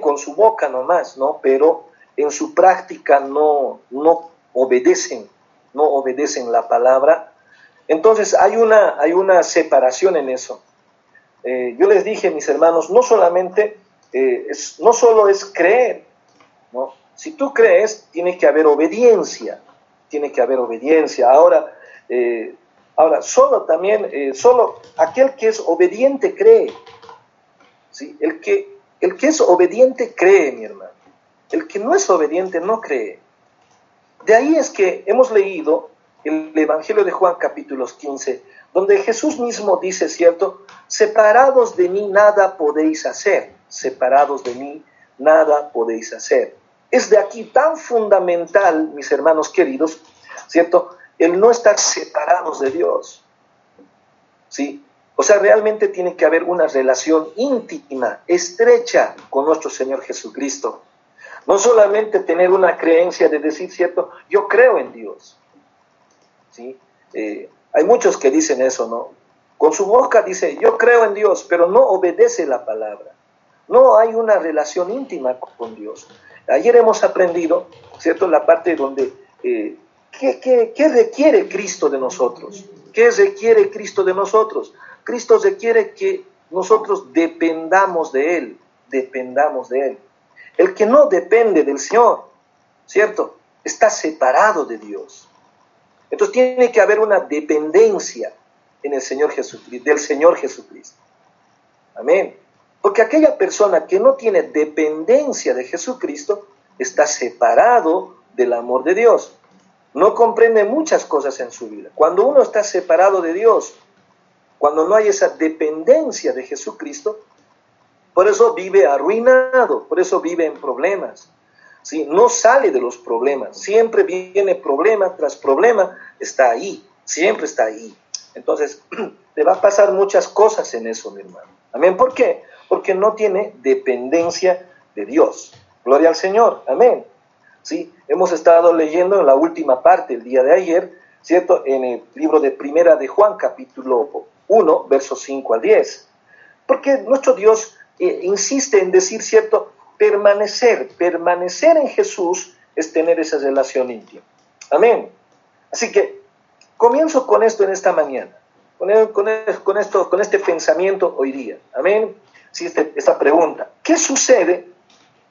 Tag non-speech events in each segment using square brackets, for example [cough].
con su boca nomás, ¿no? Pero en su práctica no, no obedecen, no obedecen la palabra. Entonces hay una, hay una separación en eso. Eh, yo les dije, mis hermanos, no solamente, eh, es, no solo es creer, ¿no? Si tú crees, tiene que haber obediencia, tiene que haber obediencia. Ahora, eh, ahora solo también, solo aquel que es obediente cree. ¿sí? El, que, el que es obediente cree, mi hermano. El que no es obediente no cree. De ahí es que hemos leído el Evangelio de Juan capítulos 15, donde Jesús mismo dice, ¿cierto? Separados de mí nada podéis hacer, separados de mí nada podéis hacer. Es de aquí tan fundamental, mis hermanos queridos, ¿cierto? El no estar separados de Dios. ¿Sí? O sea, realmente tiene que haber una relación íntima, estrecha con nuestro Señor Jesucristo. No solamente tener una creencia de decir, cierto, yo creo en Dios. ¿sí? Eh, hay muchos que dicen eso, ¿no? Con su boca dice, yo creo en Dios, pero no obedece la palabra. No hay una relación íntima con Dios. Ayer hemos aprendido, ¿cierto? La parte donde, eh, ¿qué, qué requiere Cristo de nosotros? ¿Qué requiere Cristo de nosotros? Cristo requiere que nosotros dependamos de Él, dependamos de Él. El que no depende del Señor, ¿cierto? Está separado de Dios. Entonces tiene que haber una dependencia en el Señor Jesucristo, del Señor Jesucristo. Amén. Porque aquella persona que no tiene dependencia de Jesucristo está separado del amor de Dios. No comprende muchas cosas en su vida. Cuando uno está separado de Dios, cuando no hay esa dependencia de Jesucristo, por eso vive arruinado, por eso vive en problemas. ¿sí? No sale de los problemas, siempre viene problema tras problema, está ahí, siempre está ahí. Entonces, [clears throat] le va a pasar muchas cosas en eso, mi hermano. Amén. ¿Por qué? Porque no tiene dependencia de Dios. Gloria al Señor. Amén. ¿Sí? Hemos estado leyendo en la última parte, el día de ayer, ¿cierto? En el libro de Primera de Juan, capítulo 1, versos 5 al 10. Porque nuestro Dios eh, insiste en decir, ¿cierto? Permanecer, permanecer en Jesús es tener esa relación íntima. Amén. Así que comienzo con esto en esta mañana, con, con, esto, con este pensamiento hoy día. Amén. Sí, este, esta pregunta. ¿Qué sucede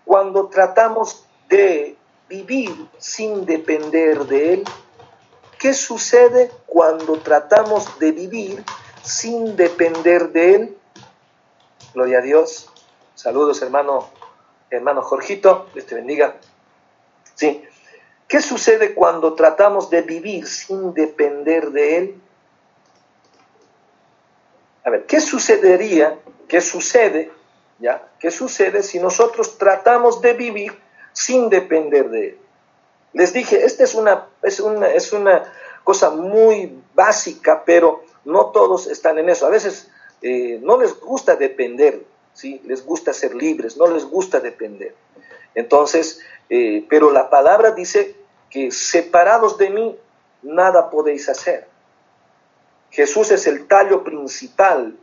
cuando tratamos de vivir sin depender de Él? ¿Qué sucede cuando tratamos de vivir sin depender de Él? Gloria a Dios. Saludos, hermano, hermano Jorgito. Dios te bendiga. Sí. ¿Qué sucede cuando tratamos de vivir sin depender de Él? A ver, ¿qué sucedería? ¿Qué sucede? ¿Ya? ¿Qué sucede si nosotros tratamos de vivir sin depender de Él? Les dije, esta es una, es una, es una cosa muy básica, pero no todos están en eso. A veces eh, no les gusta depender, ¿sí? les gusta ser libres, no les gusta depender. Entonces, eh, pero la palabra dice que separados de mí, nada podéis hacer. Jesús es el tallo principal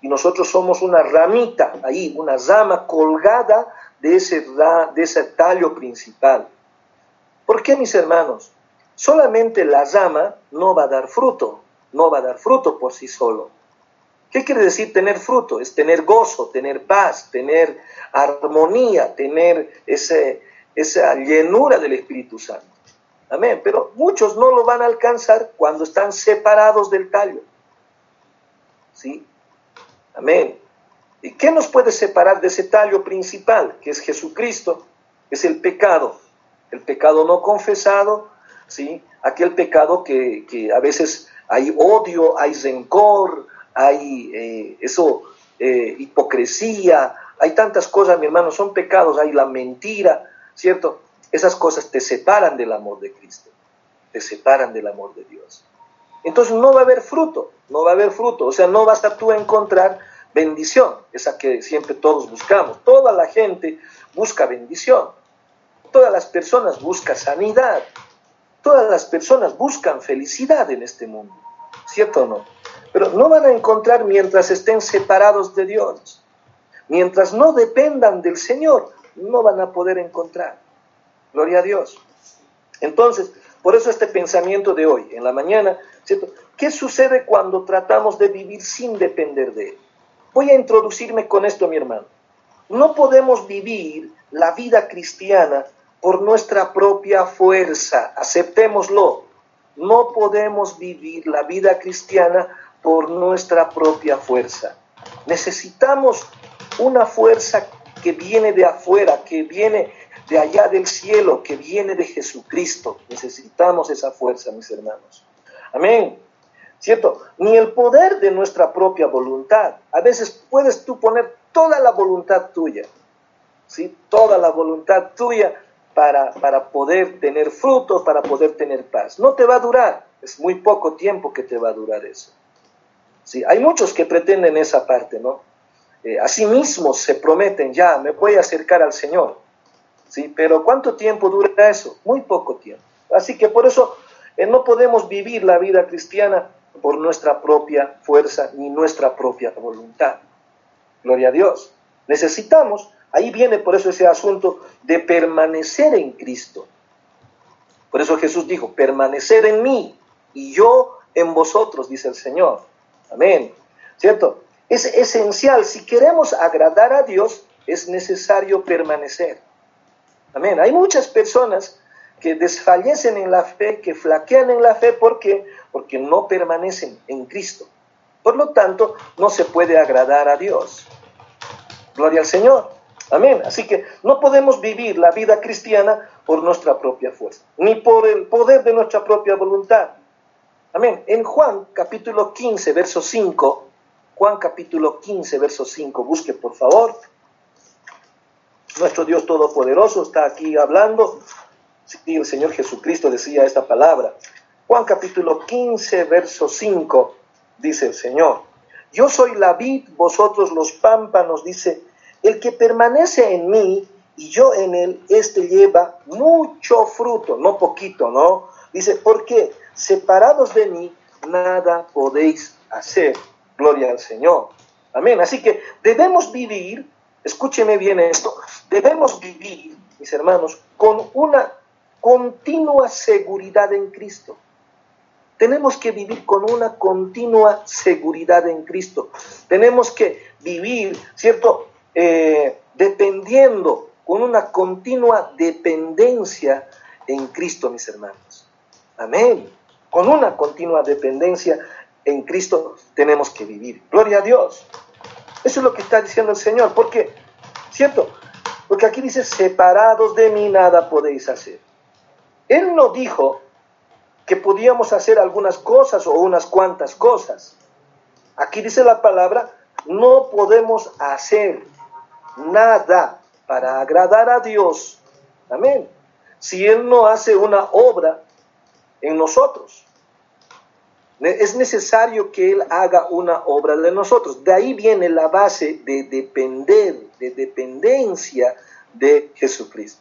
y nosotros somos una ramita ahí, una rama colgada de ese, de ese tallo principal. ¿Por qué, mis hermanos? Solamente la rama no va a dar fruto, no va a dar fruto por sí solo. ¿Qué quiere decir tener fruto? Es tener gozo, tener paz, tener armonía, tener ese, esa llenura del Espíritu Santo. Amén. Pero muchos no lo van a alcanzar cuando están separados del tallo. ¿Sí? Amén. ¿Y qué nos puede separar de ese tallo principal, que es Jesucristo? Es el pecado. El pecado no confesado, ¿sí? Aquel pecado que, que a veces hay odio, hay rencor, hay eh, eso, eh, hipocresía, hay tantas cosas, mi hermano, son pecados, hay la mentira, ¿cierto? Esas cosas te separan del amor de Cristo, te separan del amor de Dios. Entonces no va a haber fruto, no va a haber fruto, o sea, no vas a tú encontrar bendición, esa que siempre todos buscamos. Toda la gente busca bendición, todas las personas buscan sanidad, todas las personas buscan felicidad en este mundo, ¿cierto o no? pero no van a encontrar mientras estén separados de Dios. Mientras no dependan del Señor, no van a poder encontrar. Gloria a Dios. Entonces, por eso este pensamiento de hoy, en la mañana, ¿cierto? ¿Qué sucede cuando tratamos de vivir sin depender de Él? Voy a introducirme con esto, mi hermano. No podemos vivir la vida cristiana por nuestra propia fuerza, aceptémoslo. No podemos vivir la vida cristiana por nuestra propia fuerza. Necesitamos una fuerza que viene de afuera, que viene de allá del cielo, que viene de Jesucristo. Necesitamos esa fuerza, mis hermanos. Amén. ¿Cierto? Ni el poder de nuestra propia voluntad. A veces puedes tú poner toda la voluntad tuya, ¿sí? Toda la voluntad tuya para, para poder tener frutos, para poder tener paz. No te va a durar. Es muy poco tiempo que te va a durar eso. ¿Sí? Hay muchos que pretenden esa parte, ¿no? Eh, a sí mismos se prometen, ya, me voy a acercar al Señor. ¿Sí? Pero ¿cuánto tiempo dura eso? Muy poco tiempo. Así que por eso eh, no podemos vivir la vida cristiana por nuestra propia fuerza ni nuestra propia voluntad. Gloria a Dios. Necesitamos, ahí viene por eso ese asunto de permanecer en Cristo. Por eso Jesús dijo, permanecer en mí y yo en vosotros, dice el Señor. Amén. ¿Cierto? Es esencial, si queremos agradar a Dios, es necesario permanecer. Amén. Hay muchas personas que desfallecen en la fe, que flaquean en la fe, ¿por qué? Porque no permanecen en Cristo. Por lo tanto, no se puede agradar a Dios. Gloria al Señor. Amén. Así que no podemos vivir la vida cristiana por nuestra propia fuerza, ni por el poder de nuestra propia voluntad. Amén. En Juan capítulo 15, verso 5, Juan capítulo 15, verso 5, busque por favor. Nuestro Dios Todopoderoso está aquí hablando. Sí, el Señor Jesucristo decía esta palabra. Juan capítulo 15, verso 5, dice el Señor. Yo soy la vid, vosotros los pámpanos, dice, el que permanece en mí y yo en él, este lleva mucho fruto, no poquito, ¿no? Dice, porque separados de mí, nada podéis hacer. Gloria al Señor. Amén. Así que debemos vivir, escúcheme bien esto, debemos vivir, mis hermanos, con una continua seguridad en Cristo. Tenemos que vivir con una continua seguridad en Cristo. Tenemos que vivir, ¿cierto? Eh, dependiendo, con una continua dependencia en Cristo, mis hermanos. Amén. Con una continua dependencia en Cristo tenemos que vivir. Gloria a Dios. Eso es lo que está diciendo el Señor. ¿Por qué? ¿Cierto? Porque aquí dice, separados de mí nada podéis hacer. Él no dijo que podíamos hacer algunas cosas o unas cuantas cosas. Aquí dice la palabra, no podemos hacer nada para agradar a Dios. Amén. Si Él no hace una obra en nosotros. Es necesario que Él haga una obra de nosotros. De ahí viene la base de depender, de dependencia de Jesucristo.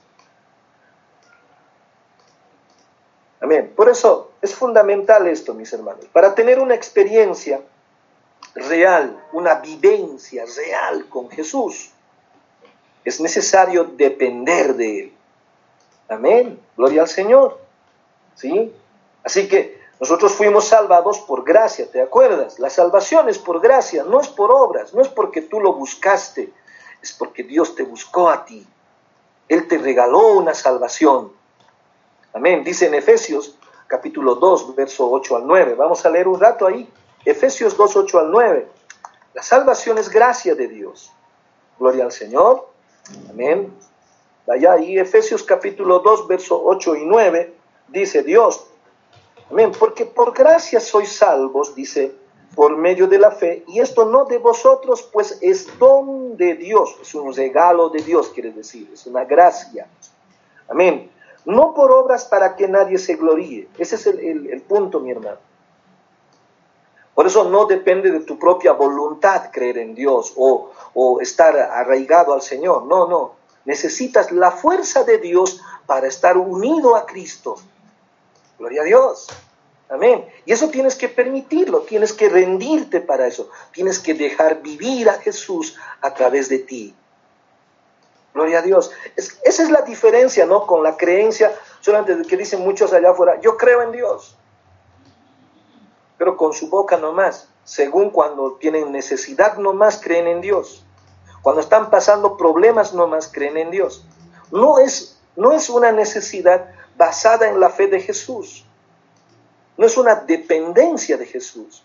Amén. Por eso es fundamental esto, mis hermanos. Para tener una experiencia real, una vivencia real con Jesús, es necesario depender de Él. Amén. Gloria al Señor. ¿Sí? Así que nosotros fuimos salvados por gracia, ¿te acuerdas? La salvación es por gracia, no es por obras, no es porque tú lo buscaste, es porque Dios te buscó a ti. Él te regaló una salvación. Amén. Dice en Efesios capítulo 2, verso 8 al 9. Vamos a leer un rato ahí. Efesios 2, 8 al 9. La salvación es gracia de Dios. Gloria al Señor. Amén. Vaya ahí, Efesios capítulo 2, verso 8 y 9. Dice Dios. Amén. Porque por gracia sois salvos, dice, por medio de la fe. Y esto no de vosotros, pues es don de Dios. Es un regalo de Dios, quiere decir. Es una gracia. Amén no por obras para que nadie se gloríe. Ese es el, punto, mi hermano. Por eso no depende de tu propia voluntad creer en Dios o, estar arraigado al Señor. No, no. Necesitas la fuerza de Dios para estar unido a Cristo. Gloria a Dios. Amén. Y eso tienes que permitirlo, tienes que rendirte para eso, tienes que dejar vivir a Jesús a través de ti. Gloria a Dios. esa es la diferencia, ¿no? Con la creencia, solamente que dicen muchos allá afuera, yo creo en Dios. Pero con su boca nomás, según cuando tienen necesidad nomás creen en Dios. Cuando están pasando problemas nomás creen en Dios. No es, no es una necesidad basada en la fe de Jesús. No es una dependencia de Jesús.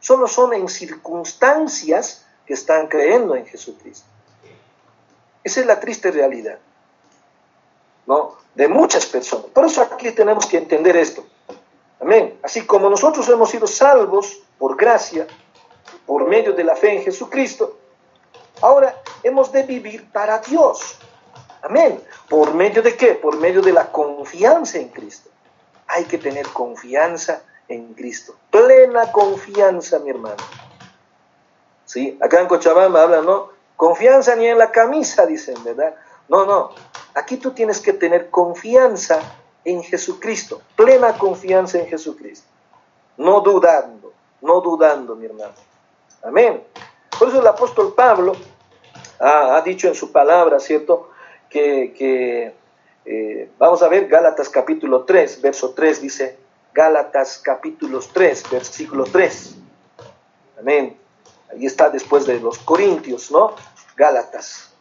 Solo son en circunstancias que están creyendo en Jesucristo. Esa es la triste realidad, ¿no? De muchas personas. Por eso aquí tenemos que entender esto. Amén. Así como nosotros hemos sido salvos por gracia, por medio de la fe en Jesucristo, ahora hemos de vivir para Dios. Amén. ¿Por medio de qué? Por medio de la confianza en Cristo. Hay que tener confianza en Cristo. Plena confianza, mi hermano. ¿Sí? Acá en Cochabamba hablan, ¿no? Confianza ni en la camisa, dicen, ¿verdad? No, no. Aquí tú tienes que tener confianza en Jesucristo, plena confianza en Jesucristo. No dudando, no dudando, mi hermano. Amén. Por eso el apóstol Pablo ha, dicho en su palabra, ¿cierto? Que, eh, vamos a ver Gálatas capítulo 3, verso 3 dice, Gálatas capítulo 3, versículo 3. Amén. Ahí está después de los Corintios, ¿no? Gálatas.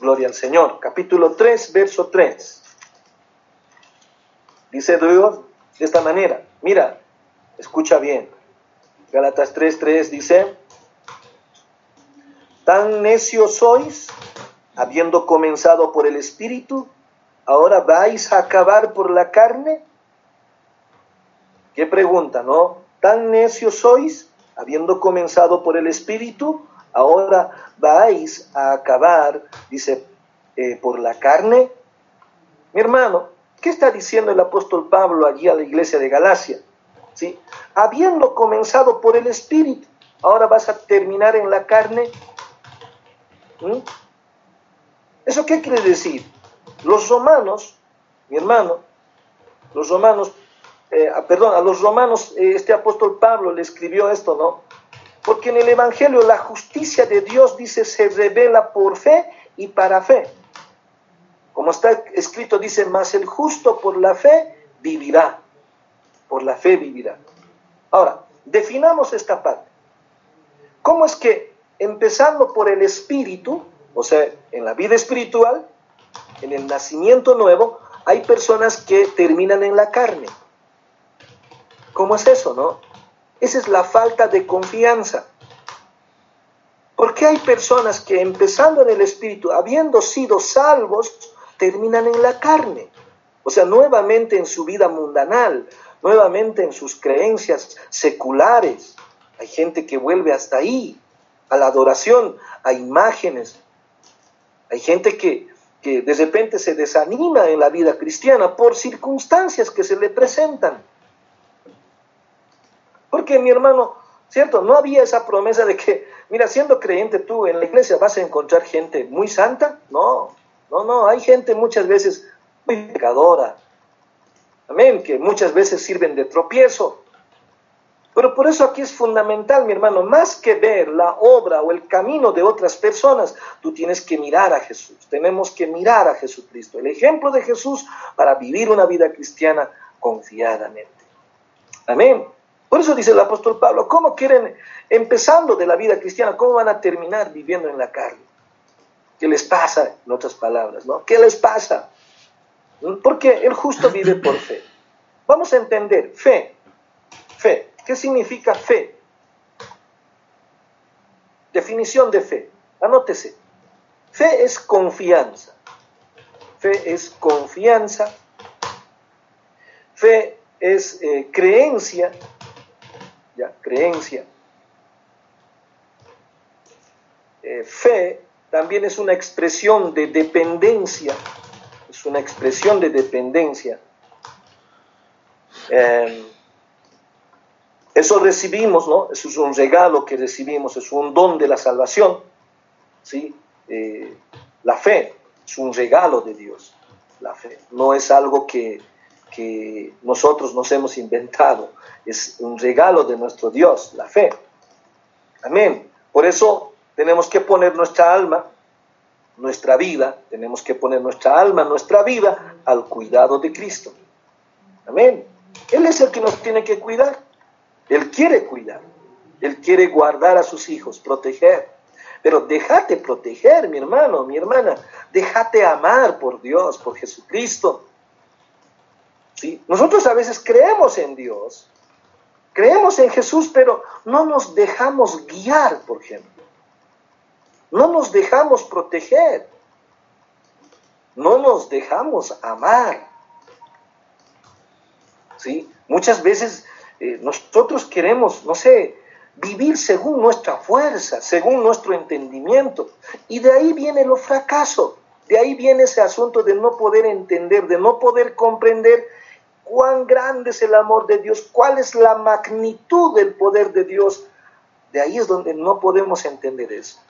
Gloria al Señor. Capítulo 3, verso 3. Dice Dios de esta manera. Mira, escucha bien. Gálatas 3, 3 dice, tan necios sois, habiendo comenzado por el Espíritu, ahora vais a acabar por la carne. ¿Qué pregunta, no? Tan necios sois, habiendo comenzado por el Espíritu, ahora vais a acabar, dice, eh, por la carne. Mi hermano, ¿qué está diciendo el apóstol Pablo allí a la iglesia de Galacia? ¿Sí? Habiendo comenzado por el Espíritu, ahora vas a terminar en la carne. ¿Mm? ¿Eso qué quiere decir? Los romanos, mi hermano, los romanos eh, ah, perdón, a los romanos, eh, este apóstol Pablo le escribió esto, ¿no? Porque en el Evangelio la justicia de Dios, dice, se revela por fe y para fe. Como está escrito, dice, más el justo por la fe vivirá. Por la fe vivirá. Ahora, definamos esta parte. ¿Cómo es que empezando por el espíritu, o sea, en la vida espiritual, en el nacimiento nuevo, hay personas que terminan en la carne? ¿Cómo es eso, no? Esa es la falta de confianza. Porque hay personas que empezando en el Espíritu, habiendo sido salvos, terminan en la carne. O sea, nuevamente en su vida mundanal, nuevamente en sus creencias seculares. Hay gente que vuelve hasta ahí, a la adoración, a imágenes. Hay gente que, que de repente se desanima en la vida cristiana por circunstancias que se le presentan. Porque mi hermano, ¿cierto? No había esa promesa de que, mira, siendo creyente tú en la iglesia vas a encontrar gente muy santa. No, no, no, hay gente muchas veces muy pecadora. Amén, que muchas veces sirven de tropiezo. Pero por eso aquí es fundamental, mi hermano, más que ver la obra o el camino de otras personas, tú tienes que mirar a Jesús. Tenemos que mirar a Jesucristo, el ejemplo de Jesús para vivir una vida cristiana confiadamente. Amén. Por eso dice el apóstol Pablo, ¿cómo quieren, empezando de la vida cristiana, cómo van a terminar viviendo en la carne? ¿Qué les pasa, en otras palabras? ¿no? ¿Qué les pasa? Porque el justo vive por fe. Vamos a entender, fe, fe. ¿Qué significa fe? Definición de fe. Anótese. Fe es confianza. Fe es confianza. Fe es eh, creencia ¿ya? creencia. Eh, fe también es una expresión de dependencia, es una expresión de dependencia. Em, eso recibimos, ¿no? Eso es un regalo que recibimos, es un don de la salvación, ¿sí? Eh, la fe es un regalo de Dios, la fe, no es algo que, que nosotros nos hemos inventado. Es un regalo de nuestro Dios, la fe. Amén. Por eso tenemos que poner nuestra alma nuestra vida, tenemos que poner nuestra alma, nuestra vida al cuidado de Cristo. Amén. Él es el que nos tiene que cuidar. Él quiere cuidar. Él quiere guardar a sus hijos, proteger. Pero déjate proteger, mi hermano, mi hermana. Déjate amar por Dios, por Jesucristo. ¿Sí? Nosotros a veces creemos en Dios, creemos en Jesús, pero no nos dejamos guiar, por ejemplo. No nos dejamos proteger. No nos dejamos amar. ¿Sí? Muchas veces eh, nosotros queremos, no sé, vivir según nuestra fuerza, según nuestro entendimiento. Y de ahí viene lo fracaso, de ahí viene ese asunto de no poder entender, de no poder comprender cuán grande es el amor de Dios, cuál es la magnitud del poder de Dios. De ahí es donde no podemos entender eso.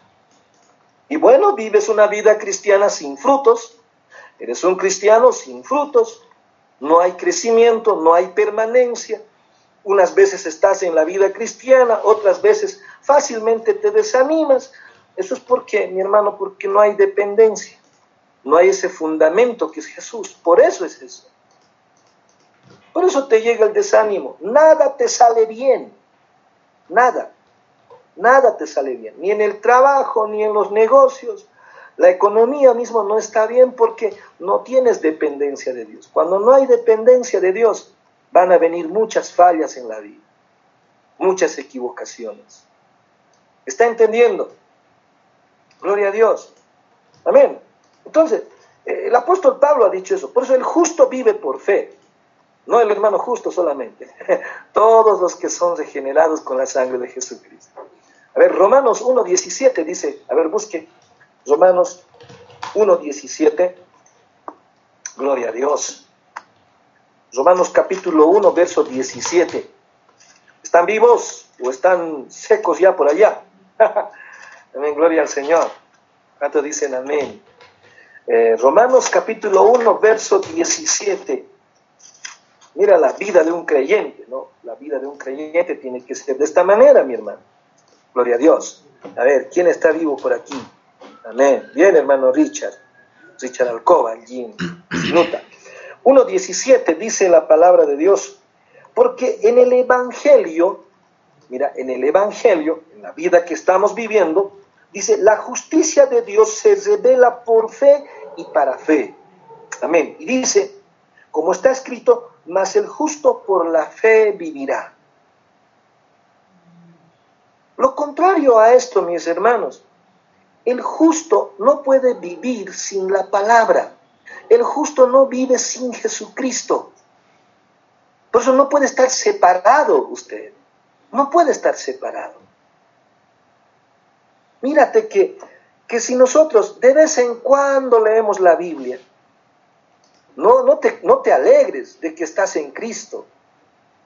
Y bueno, vives una vida cristiana sin frutos, eres un cristiano sin frutos, no hay crecimiento, no hay permanencia, unas veces estás en la vida cristiana, otras veces fácilmente te desanimas. Eso es porque, mi hermano, porque no hay dependencia, no hay ese fundamento que es Jesús. Por eso es eso. Por eso te llega el desánimo. Nada te sale bien. Nada. Nada te sale bien. Ni en el trabajo, ni en los negocios. La economía mismo no está bien porque no tienes dependencia de Dios. Cuando no hay dependencia de Dios, van a venir muchas fallas en la vida, muchas equivocaciones. ¿Está entendiendo? Gloria a Dios. Amén. Entonces, eh, el apóstol Pablo ha dicho eso. Por eso el justo vive por fe. No el hermano justo solamente. [laughs] Todos los que son regenerados con la sangre de Jesucristo. A ver, Romanos 1.17 dice, a ver, busque. Romanos 1.17. Gloria a Dios. Romanos capítulo 1, verso 17. ¿Están vivos o están secos ya por allá? [laughs] amén, gloria al Señor. ¿Cuántos dicen amén? Eh, Romanos capítulo 1, verso 17. Mira la vida de un creyente, ¿no? La vida de un creyente tiene que ser de esta manera, mi hermano. Gloria a Dios. A ver, ¿quién está vivo por aquí? Amén. Bien, hermano Richard. Richard Alcoba, allí Nuta. 1.17 dice la palabra de Dios, porque en el Evangelio, mira, en el Evangelio, en la vida que estamos viviendo, dice, la justicia de Dios se revela por fe y para fe. Amén. Y dice, como está escrito, mas el justo por la fe vivirá. Lo contrario a esto, mis hermanos, el justo no puede vivir sin la palabra. El justo no vive sin Jesucristo. Por eso no puede estar separado usted. No puede estar separado. Mírate que, que si nosotros de vez en cuando leemos la Biblia, no, no, te, no te alegres de que estás en Cristo.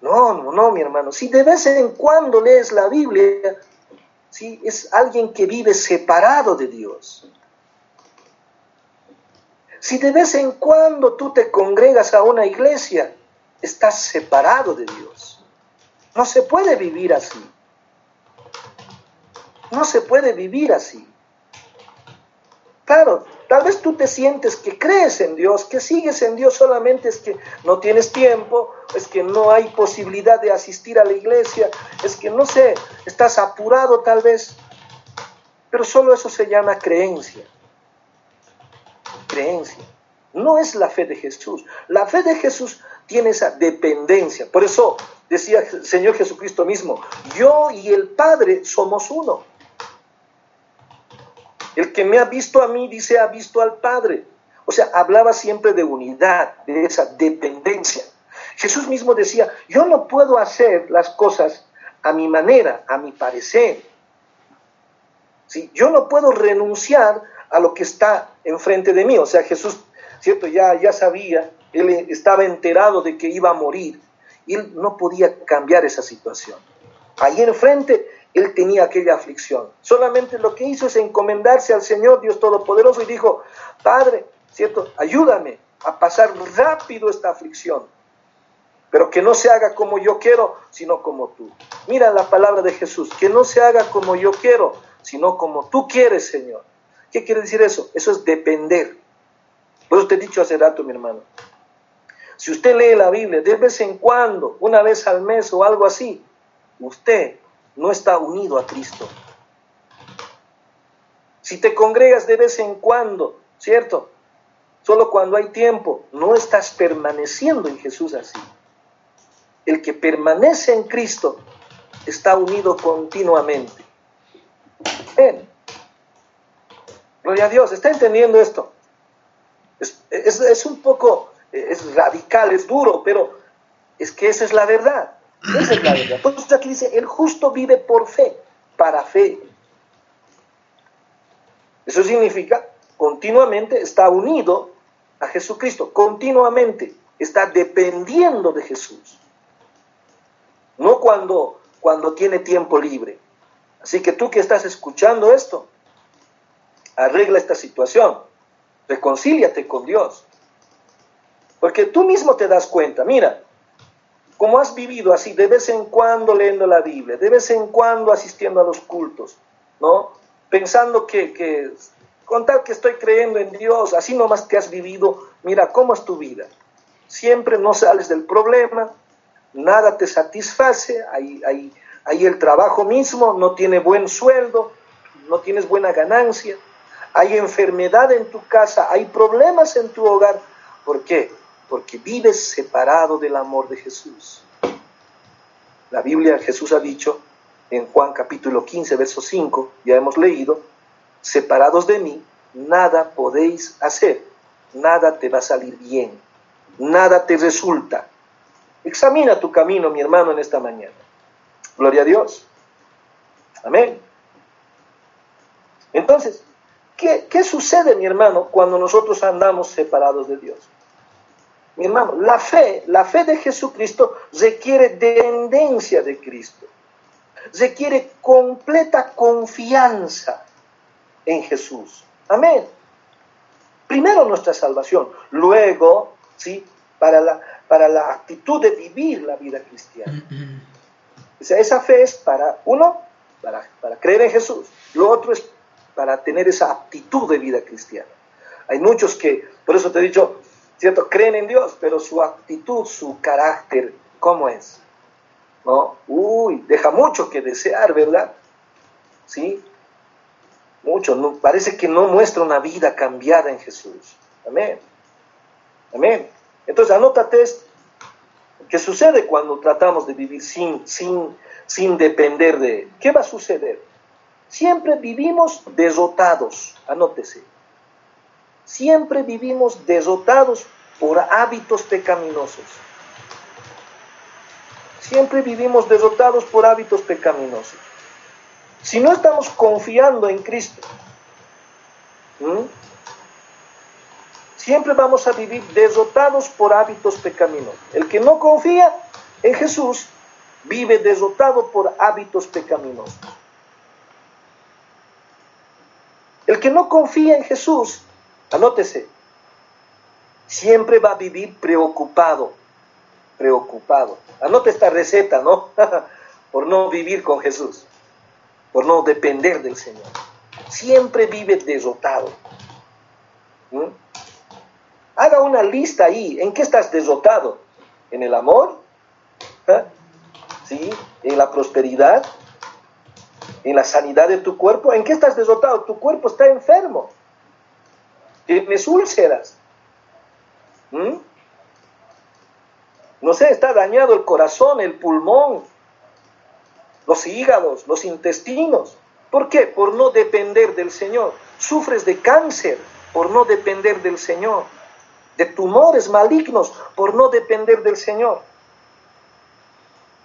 No, no, no, mi hermano. Si de vez en cuando lees la Biblia, si es alguien que vive separado de Dios. Si de vez en cuando tú te congregas a una iglesia, estás separado de Dios. No se puede vivir así. No se puede vivir así. Claro, tal vez tú te sientes que crees en Dios, que sigues en Dios, solamente es que no tienes tiempo, es que no hay posibilidad de asistir a la iglesia, es que no sé, estás apurado tal vez. Pero solo eso se llama creencia creencia. No es la fe de Jesús. La fe de Jesús tiene esa dependencia. Por eso decía el Señor Jesucristo mismo, yo y el Padre somos uno. El que me ha visto a mí dice, ha visto al Padre. O sea, hablaba siempre de unidad, de esa dependencia. Jesús mismo decía, yo no puedo hacer las cosas a mi manera, a mi parecer. ¿Sí? Yo no puedo renunciar a lo que está enfrente de mí. O sea, Jesús, ¿cierto? Ya, ya sabía, él estaba enterado de que iba a morir él no podía cambiar esa situación. Ahí enfrente él tenía aquella aflicción. Solamente lo que hizo es encomendarse al Señor Dios Todopoderoso y dijo, Padre, ¿cierto? Ayúdame a pasar rápido esta aflicción. Pero que no se haga como yo quiero, sino como tú. Mira la palabra de Jesús, que no se haga como yo quiero, sino como tú quieres, Señor. ¿Qué quiere decir eso? Eso es depender. Por eso te he dicho hace rato, mi hermano. Si usted lee la Biblia de vez en cuando, una vez al mes o algo así, usted no está unido a Cristo. Si te congregas de vez en cuando, ¿cierto? Solo cuando hay tiempo, no estás permaneciendo en Jesús así. El que permanece en Cristo está unido continuamente. Ven. Gloria a Dios, ¿está entendiendo esto? Es, un poco, es radical, es duro, pero es que esa es la verdad. Esa es la verdad. Por eso aquí dice, el justo vive por fe, para fe. Eso significa continuamente está unido a Jesucristo, continuamente está dependiendo de Jesús. No cuando, cuando tiene tiempo libre. Así que tú que estás escuchando esto, arregla esta situación, reconcíliate con Dios. Porque tú mismo te das cuenta, mira, como has vivido así, de vez en cuando leyendo la Biblia, de vez en cuando asistiendo a los cultos, ¿no? Pensando que, que con tal que estoy creyendo en Dios, así nomás te has vivido, mira cómo es tu vida. Siempre no sales del problema, nada te satisface, ahí, ahí, ahí el trabajo mismo no tiene buen sueldo, no tienes buena ganancia, hay enfermedad en tu casa, hay problemas en tu hogar. ¿Por qué? Porque vives separado del amor de Jesús. La Biblia, Jesús ha dicho en Juan capítulo 15, verso 5, ya hemos leído, separados de mí, nada podéis hacer, nada te va a salir bien, nada te resulta. Examina tu camino, mi hermano, en esta mañana. Gloria a Dios. Amén. Entonces, ¿Qué, sucede, mi hermano, cuando nosotros andamos separados de Dios? Mi hermano, la fe, la fe de Jesucristo requiere dependencia de Cristo. Requiere completa confianza en Jesús. Amén. Primero nuestra salvación, luego, ¿sí? Para la, para la actitud de vivir la vida cristiana. O esa fe es para, uno, para, para creer en Jesús. Lo otro es para tener esa actitud de vida cristiana. Hay muchos que, por eso te he dicho, ¿cierto? Creen en Dios, pero su actitud, su carácter, ¿cómo es? ¿No? Uy, deja mucho que desear, ¿verdad? ¿Sí? Mucho, no, parece que no muestra una vida cambiada en Jesús. Amén. Amén. Entonces, anótate esto. ¿Qué sucede cuando tratamos de vivir sin, sin, sin depender de ¿Qué va a suceder? Siempre vivimos derrotados, anótese. Siempre vivimos derrotados por hábitos pecaminosos. Siempre vivimos derrotados por hábitos pecaminosos. Si no estamos confiando en Cristo, siempre vamos a vivir derrotados por hábitos pecaminosos. El que no confía en Jesús vive derrotado por hábitos pecaminosos. El que no confía en Jesús, anótese, siempre va a vivir preocupado, preocupado. Anote esta receta, ¿no? [laughs] por no vivir con Jesús, por no depender del Señor. Siempre vive derrotado. ¿Mm? Haga una lista ahí. ¿En qué estás derrotado? ¿En el amor? ¿Ah? ¿Sí? ¿En la prosperidad? en la sanidad de tu cuerpo. ¿En qué estás derrotado? Tu cuerpo está enfermo. Tienes úlceras. ¿Mm? No sé, está dañado el corazón, el pulmón, los hígados, los intestinos. ¿Por qué? Por no depender del Señor. Sufres de cáncer por no depender del Señor. De tumores malignos por no depender del Señor.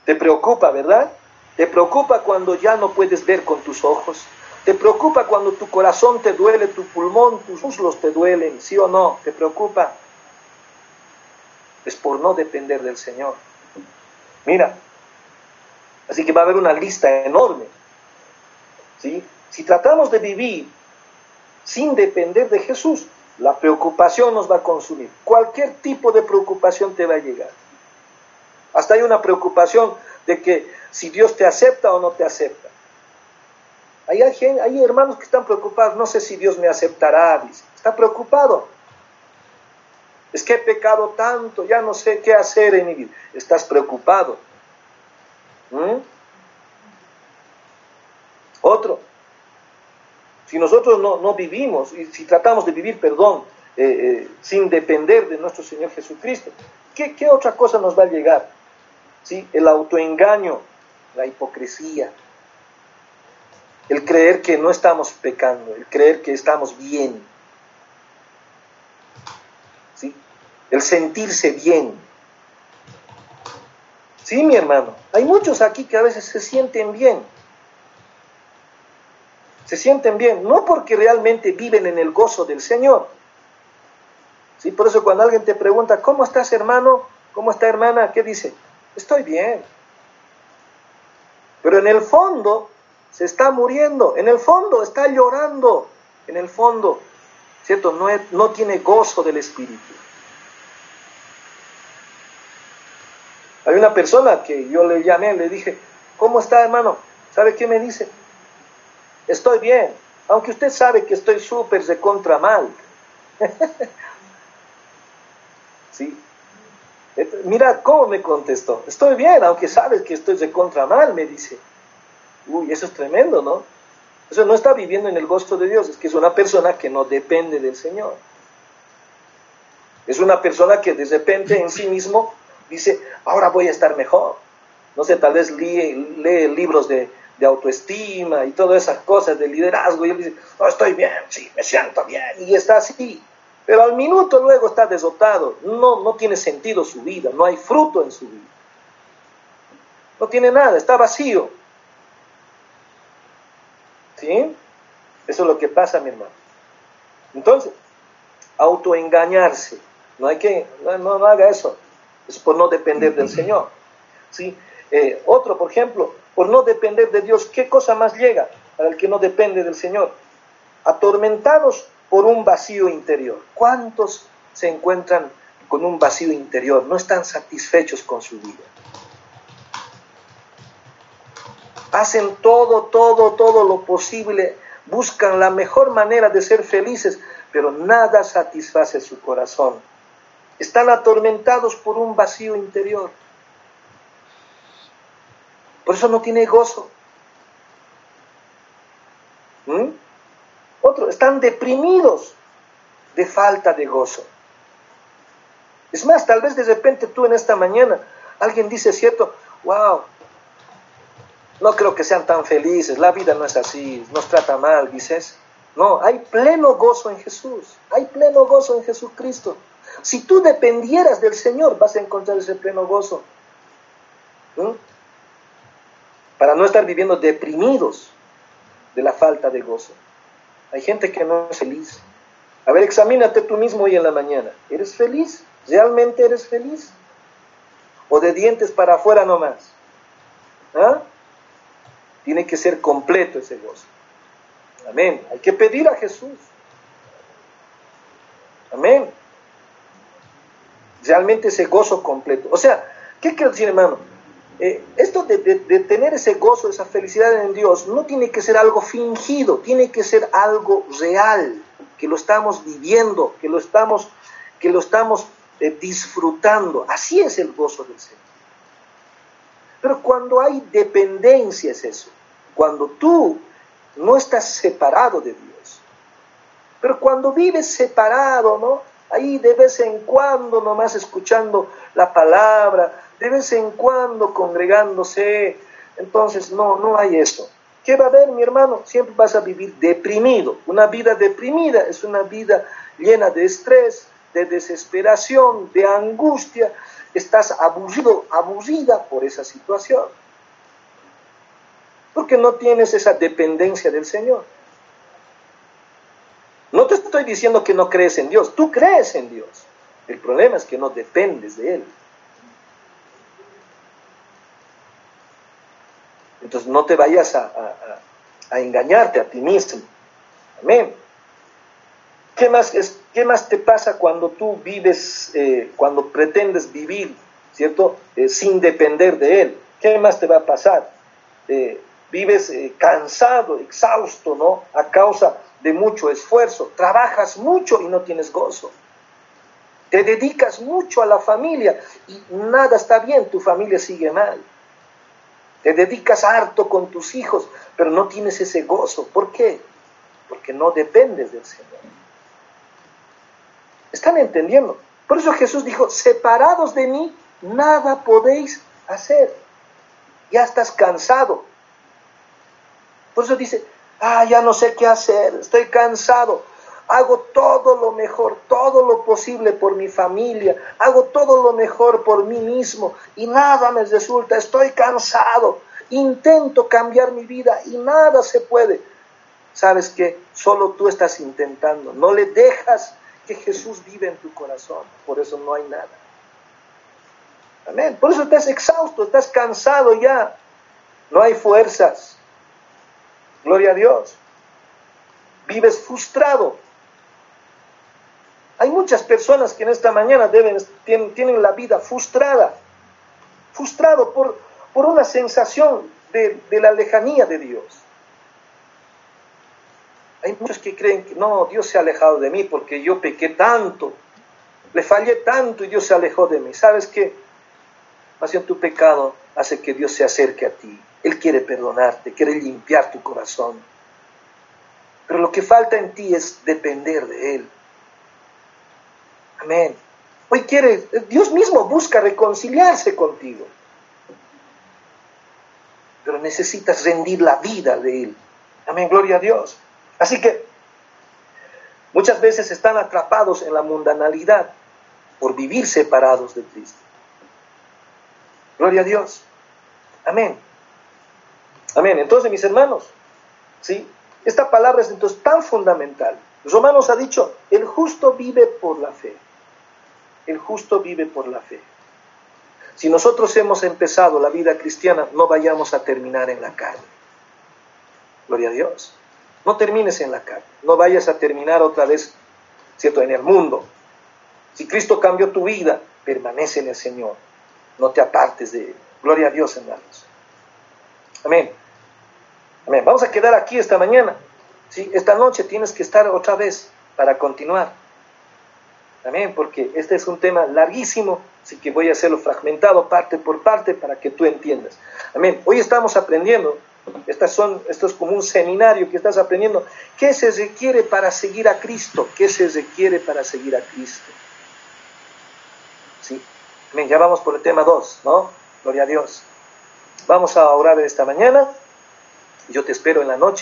Te preocupa, ¿verdad? Te preocupa cuando ya no puedes ver con tus ojos. Te preocupa cuando tu corazón te duele, tu pulmón, tus muslos te duelen, sí o no. Te preocupa. Es por no depender del Señor. Mira, así que va a haber una lista enorme. ¿sí? Si tratamos de vivir sin depender de Jesús, la preocupación nos va a consumir. Cualquier tipo de preocupación te va a llegar. Hasta hay una preocupación de que si Dios te acepta o no te acepta. Hay, hay hermanos que están preocupados, no sé si Dios me aceptará, dice. Está preocupado. Es que he pecado tanto, ya no sé qué hacer en mi vida. Estás preocupado. ¿Mm? Otro, si nosotros no, vivimos, y si tratamos de vivir, perdón, eh, eh, sin depender de nuestro Señor Jesucristo, ¿qué, otra cosa nos va a llegar? ¿Sí? El autoengaño, la hipocresía, el creer que no estamos pecando, el creer que estamos bien, ¿sí? el sentirse bien. Sí, mi hermano, hay muchos aquí que a veces se sienten bien, se sienten bien, no porque realmente viven en el gozo del Señor. ¿Sí? Por eso cuando alguien te pregunta, ¿cómo estás hermano? ¿Cómo está hermana? ¿Qué dice? Estoy bien. Pero en el fondo se está muriendo, en el fondo está llorando, en el fondo, ¿cierto? No, no tiene gozo del Espíritu. Hay una persona que yo le llamé, le dije, ¿cómo está hermano? ¿Sabe qué me dice? estoy bien, aunque usted sabe que estoy súper de contra mal. [laughs] ¿Sí? Mira cómo me contestó. Estoy bien, aunque sabes que estoy de contra mal, me dice. Uy, eso es tremendo, ¿no? Eso no está viviendo en el gozo de Dios, es que es una persona que no depende del Señor. Es una persona que de repente en sí mismo dice, ahora voy a estar mejor. No sé, tal vez lee, lee libros de, de autoestima y todas esas cosas de liderazgo. Y él dice, oh, estoy bien, sí, me siento bien. Y está así. Pero al minuto luego está desotado. No, no tiene sentido su vida, no hay fruto en su vida. No tiene nada, está vacío. ¿Sí? Eso es lo que pasa, mi hermano. Entonces, autoengañarse. No hay que, no, no haga eso. Es por no depender del Señor. ¿Sí? Eh, otro, por ejemplo, por no depender de Dios, ¿qué cosa más llega para el que no depende del Señor? Atormentados por un vacío interior. ¿Cuántos se encuentran con un vacío interior? No están satisfechos con su vida. Hacen todo, todo, todo lo posible, buscan la mejor manera de ser felices, pero nada satisface su corazón. Están atormentados por un vacío interior. Por eso no tiene gozo. ¿Mm? Otro, están deprimidos de falta de gozo. Es más, tal vez de repente tú en esta mañana, alguien dice, cierto, wow, no creo que sean tan felices, la vida no es así, nos trata mal, dices. No, hay pleno gozo en Jesús, hay pleno gozo en Jesucristo. Si tú dependieras del Señor, vas a encontrar ese pleno gozo. ¿Mm? para no estar viviendo deprimidos de la falta de gozo. Hay gente que no es feliz. A ver, examínate tú mismo hoy en la mañana. ¿Eres feliz? ¿Realmente eres feliz? ¿O de dientes para afuera nomás? ¿Ah? Tiene que ser completo ese gozo. Amén. Hay que pedir a Jesús. Amén. Realmente ese gozo completo. O sea, ¿qué quiero decir, hermano? Eh, esto de, tener ese gozo, esa felicidad en Dios, no tiene que ser algo fingido, tiene que ser algo real, que lo estamos viviendo, que lo estamos, que lo estamos eh, disfrutando. Así es el gozo del Señor. Pero cuando hay dependencia es eso, cuando tú no estás separado de Dios, pero cuando vives separado, ¿no? Ahí de vez en cuando nomás escuchando la palabra, de vez en cuando congregándose. Entonces, no, no hay eso. ¿Qué va a haber, mi hermano? Siempre vas a vivir deprimido. Una vida deprimida es una vida llena de estrés, de desesperación, de angustia. Estás aburrido, aburrida por esa situación. Porque no tienes esa dependencia del Señor. No te estoy diciendo que no crees en Dios, tú crees en Dios. El problema es que no dependes de Él. Entonces no te vayas a, engañarte a ti mismo. Amén. ¿Qué más, es, ¿Qué más te pasa cuando tú vives, eh, cuando pretendes vivir, ¿cierto? Eh, sin depender de Él. ¿Qué más te va a pasar? Eh, vives cansado, exhausto, ¿no? A causa de mucho esfuerzo. Trabajas mucho y no tienes gozo. Te dedicas mucho a la familia y nada está bien, tu familia sigue mal. Te dedicas harto con tus hijos, pero no tienes ese gozo. ¿Por qué? Porque no dependes del Señor. ¿Están entendiendo? Por eso Jesús dijo, separados de mí, nada podéis hacer. Ya estás cansado. Por eso dice, ah, ya no sé qué hacer, estoy cansado. Hago todo lo mejor, todo lo posible por mi familia, hago todo lo mejor por mí mismo y nada me resulta, estoy cansado, intento cambiar mi vida y nada se puede. ¿Sabes que Solo tú estás intentando, no le dejas que Jesús vive en tu corazón, por eso no hay nada. Amén. Por eso estás exhausto, estás cansado ya. No hay fuerzas. Gloria a Dios. Vives frustrado. Hay muchas personas que en esta mañana deben, tienen, la vida frustrada. Frustrado por, por una sensación de, de la lejanía de Dios. Hay muchos que creen que no, Dios se ha alejado de mí porque yo pequé tanto, le fallé tanto y Dios se alejó de mí. ¿Sabes qué? Más bien tu pecado hace que Dios se acerque a ti. Él quiere perdonarte, quiere limpiar tu corazón. Pero lo que falta en ti es depender de Él. Amén. Hoy quiere, Dios mismo busca reconciliarse contigo. Pero necesitas rendir la vida de Él. Amén, gloria a Dios. Así que muchas veces están atrapados en la mundanalidad por vivir separados de Cristo. Gloria a Dios. Amén. Amén. Entonces, mis hermanos, ¿sí? Esta palabra es entonces tan fundamental. Romanos ha dicho, el justo vive por la fe. El justo vive por la fe. Si nosotros hemos empezado la vida cristiana, no vayamos a terminar en la carne. Gloria a Dios. No termines en la carne. No vayas a terminar otra vez, ¿cierto?, en el mundo. Si Cristo cambió tu vida, permanece en el Señor. No te apartes de él. Gloria a Dios, hermanos. Amén. Amén. Vamos a quedar aquí esta mañana. ¿sí? Esta noche tienes que estar otra vez para continuar. Amén, porque este es un tema larguísimo, así que voy a hacerlo fragmentado parte por parte para que tú entiendas. Amén. Hoy estamos aprendiendo, estas son, esto es como un seminario que estás aprendiendo. ¿Qué se requiere para seguir a Cristo? ¿Qué se requiere para seguir a Cristo? ¿Sí? Amén, ya vamos por el tema 2, ¿no? Gloria a Dios. Vamos a orar esta mañana. Yo te espero en la noche.